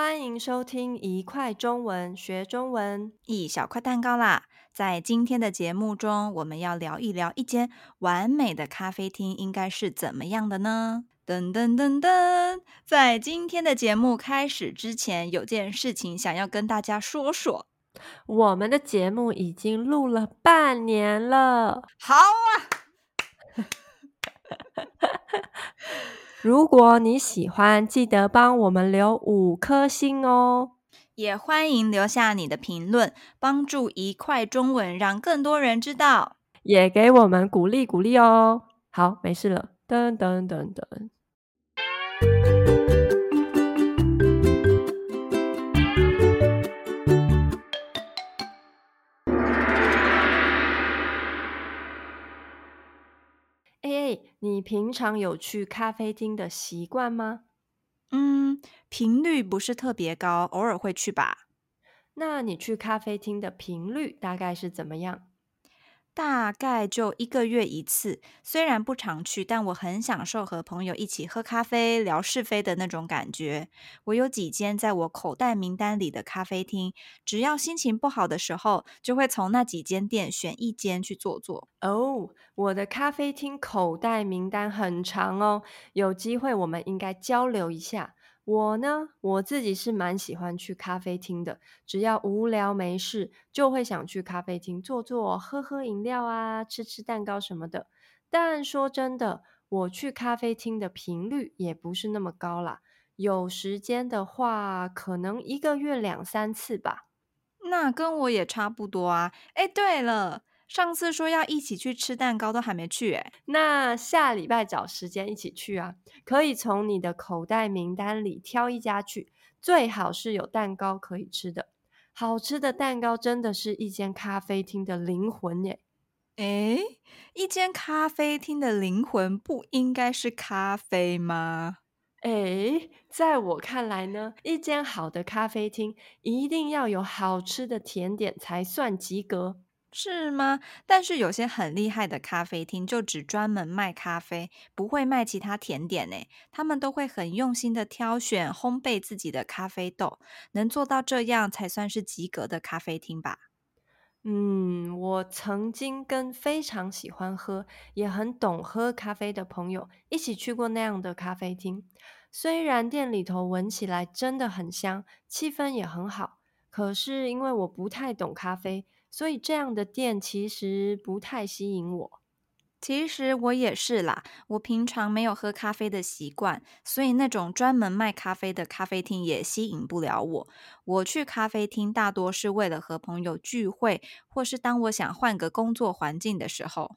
欢迎收听一块中文学中文，一小块蛋糕啦！在今天的节目中，我们要聊一聊一间完美的咖啡厅应该是怎么样的呢？噔噔噔噔！在今天的节目开始之前，有件事情想要跟大家说说。我们的节目已经录了半年了，好啊！如果你喜欢，记得帮我们留五颗星哦。也欢迎留下你的评论，帮助一块中文让更多人知道，也给我们鼓励鼓励哦。好，没事了，噔噔噔噔。哎，你平常有去咖啡厅的习惯吗？嗯，频率不是特别高，偶尔会去吧。那你去咖啡厅的频率大概是怎么样？大概就一个月一次，虽然不常去，但我很享受和朋友一起喝咖啡、聊是非的那种感觉。我有几间在我口袋名单里的咖啡厅，只要心情不好的时候，就会从那几间店选一间去坐坐。哦，我的咖啡厅口袋名单很长哦，有机会我们应该交流一下。我呢，我自己是蛮喜欢去咖啡厅的，只要无聊没事，就会想去咖啡厅坐坐，喝喝饮料啊，吃吃蛋糕什么的。但说真的，我去咖啡厅的频率也不是那么高啦，有时间的话，可能一个月两三次吧。那跟我也差不多啊。哎，对了。上次说要一起去吃蛋糕，都还没去诶。那下礼拜找时间一起去啊！可以从你的口袋名单里挑一家去，最好是有蛋糕可以吃的。好吃的蛋糕真的是一间咖啡厅的灵魂耶！诶，一间咖啡厅的灵魂不应该是咖啡吗？诶，在我看来呢，一间好的咖啡厅一定要有好吃的甜点才算及格。是吗？但是有些很厉害的咖啡厅就只专门卖咖啡，不会卖其他甜点呢。他们都会很用心的挑选、烘焙自己的咖啡豆，能做到这样才算是及格的咖啡厅吧？嗯，我曾经跟非常喜欢喝、也很懂喝咖啡的朋友一起去过那样的咖啡厅。虽然店里头闻起来真的很香，气氛也很好，可是因为我不太懂咖啡。所以这样的店其实不太吸引我。其实我也是啦，我平常没有喝咖啡的习惯，所以那种专门卖咖啡的咖啡厅也吸引不了我。我去咖啡厅大多是为了和朋友聚会，或是当我想换个工作环境的时候。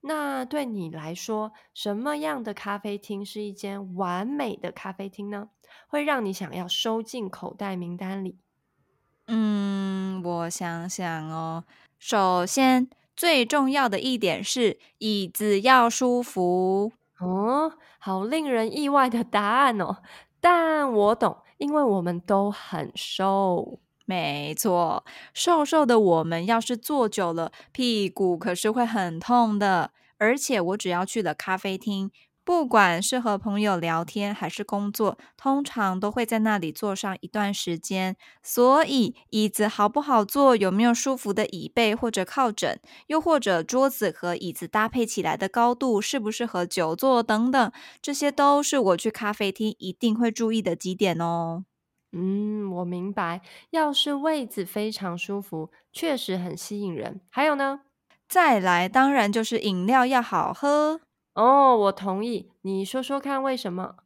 那对你来说，什么样的咖啡厅是一间完美的咖啡厅呢？会让你想要收进口袋名单里？嗯，我想想哦。首先，最重要的一点是椅子要舒服。哦，好令人意外的答案哦。但我懂，因为我们都很瘦。没错，瘦瘦的我们要是坐久了，屁股可是会很痛的。而且我只要去了咖啡厅。不管是和朋友聊天还是工作，通常都会在那里坐上一段时间。所以椅子好不好坐，有没有舒服的椅背或者靠枕，又或者桌子和椅子搭配起来的高度适不适合久坐等等，这些都是我去咖啡厅一定会注意的几点哦。嗯，我明白。要是位子非常舒服，确实很吸引人。还有呢？再来，当然就是饮料要好喝。哦，我同意。你说说看，为什么？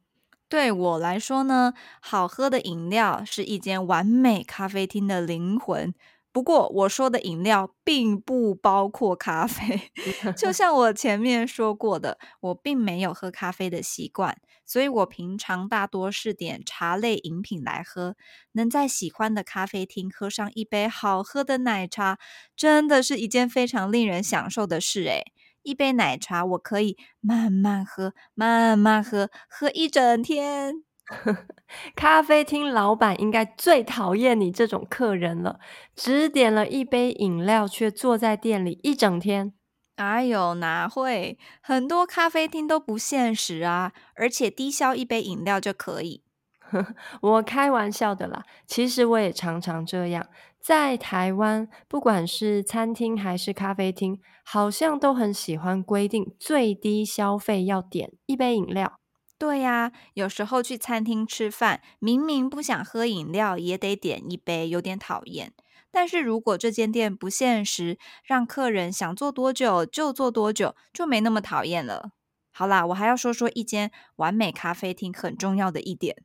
对我来说呢，好喝的饮料是一间完美咖啡厅的灵魂。不过，我说的饮料并不包括咖啡。就像我前面说过的，我并没有喝咖啡的习惯，所以我平常大多是点茶类饮品来喝。能在喜欢的咖啡厅喝上一杯好喝的奶茶，真的是一件非常令人享受的事诶。一杯奶茶，我可以慢慢喝，慢慢喝，喝一整天。咖啡厅老板应该最讨厌你这种客人了，只点了一杯饮料，却坐在店里一整天。哎呦，哪会？很多咖啡厅都不现实啊，而且低消一杯饮料就可以。我开玩笑的啦，其实我也常常这样。在台湾，不管是餐厅还是咖啡厅，好像都很喜欢规定最低消费要点一杯饮料。对呀，有时候去餐厅吃饭，明明不想喝饮料，也得点一杯，有点讨厌。但是如果这间店不限时，让客人想坐多久就坐多久，就没那么讨厌了。好啦，我还要说说一间完美咖啡厅很重要的一点。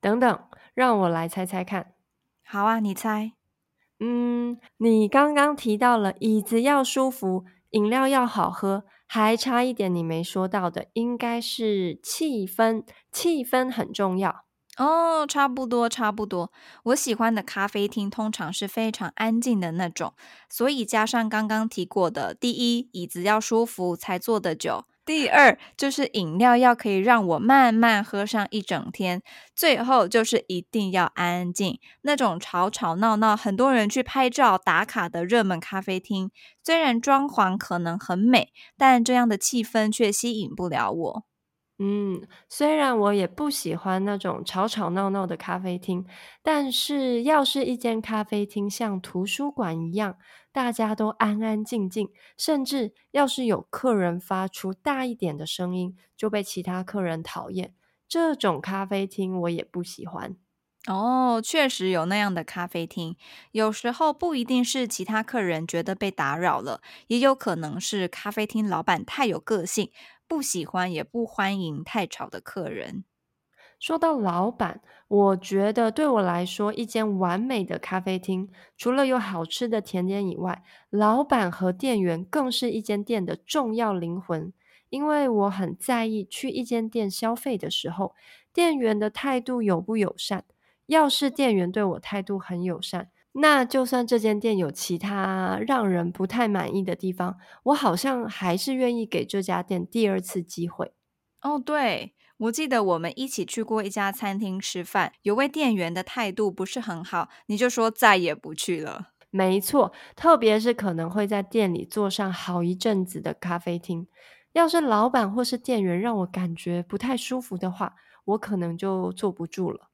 等等，让我来猜猜看。好啊，你猜。嗯，你刚刚提到了椅子要舒服，饮料要好喝，还差一点你没说到的，应该是气氛。气氛很重要哦，差不多，差不多。我喜欢的咖啡厅通常是非常安静的那种，所以加上刚刚提过的，第一，椅子要舒服才坐得久。第二就是饮料要可以让我慢慢喝上一整天，最后就是一定要安静。那种吵吵闹闹、很多人去拍照打卡的热门咖啡厅，虽然装潢可能很美，但这样的气氛却吸引不了我。嗯，虽然我也不喜欢那种吵吵闹闹的咖啡厅，但是要是一间咖啡厅像图书馆一样，大家都安安静静，甚至要是有客人发出大一点的声音，就被其他客人讨厌，这种咖啡厅我也不喜欢。哦，确实有那样的咖啡厅，有时候不一定是其他客人觉得被打扰了，也有可能是咖啡厅老板太有个性。不喜欢也不欢迎太吵的客人。说到老板，我觉得对我来说，一间完美的咖啡厅，除了有好吃的甜点以外，老板和店员更是一间店的重要灵魂。因为我很在意去一间店消费的时候，店员的态度友不友善。要是店员对我态度很友善，那就算这间店有其他让人不太满意的地方，我好像还是愿意给这家店第二次机会。哦，对，我记得我们一起去过一家餐厅吃饭，有位店员的态度不是很好，你就说再也不去了。没错，特别是可能会在店里坐上好一阵子的咖啡厅，要是老板或是店员让我感觉不太舒服的话，我可能就坐不住了。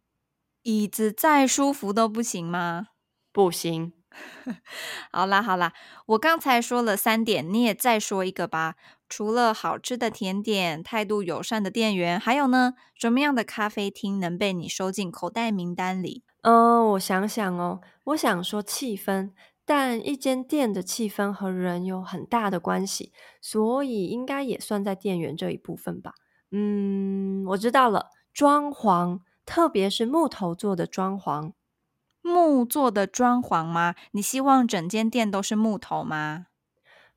椅子再舒服都不行吗？不行，好啦好啦，我刚才说了三点，你也再说一个吧。除了好吃的甜点、态度友善的店员，还有呢？什么样的咖啡厅能被你收进口袋名单里？嗯，我想想哦，我想说气氛，但一间店的气氛和人有很大的关系，所以应该也算在店员这一部分吧。嗯，我知道了，装潢，特别是木头做的装潢。木做的装潢吗？你希望整间店都是木头吗？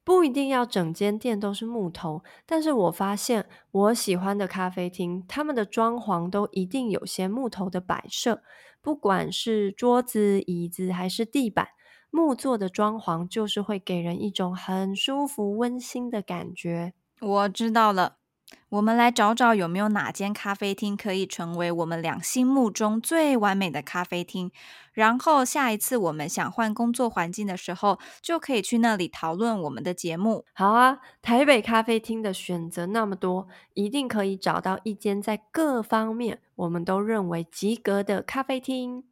不一定要整间店都是木头，但是我发现我喜欢的咖啡厅，他们的装潢都一定有些木头的摆设，不管是桌子、椅子还是地板，木做的装潢就是会给人一种很舒服、温馨的感觉。我知道了。我们来找找有没有哪间咖啡厅可以成为我们俩心目中最完美的咖啡厅，然后下一次我们想换工作环境的时候，就可以去那里讨论我们的节目。好啊，台北咖啡厅的选择那么多，一定可以找到一间在各方面我们都认为及格的咖啡厅。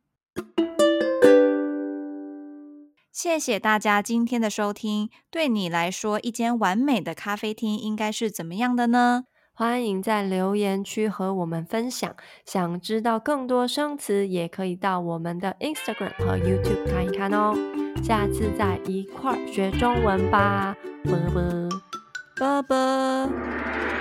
谢谢大家今天的收听。对你来说，一间完美的咖啡厅应该是怎么样的呢？欢迎在留言区和我们分享。想知道更多生词，也可以到我们的 Instagram 和 YouTube 看一看哦。下次再一块儿学中文吧，啵啵，啵啵。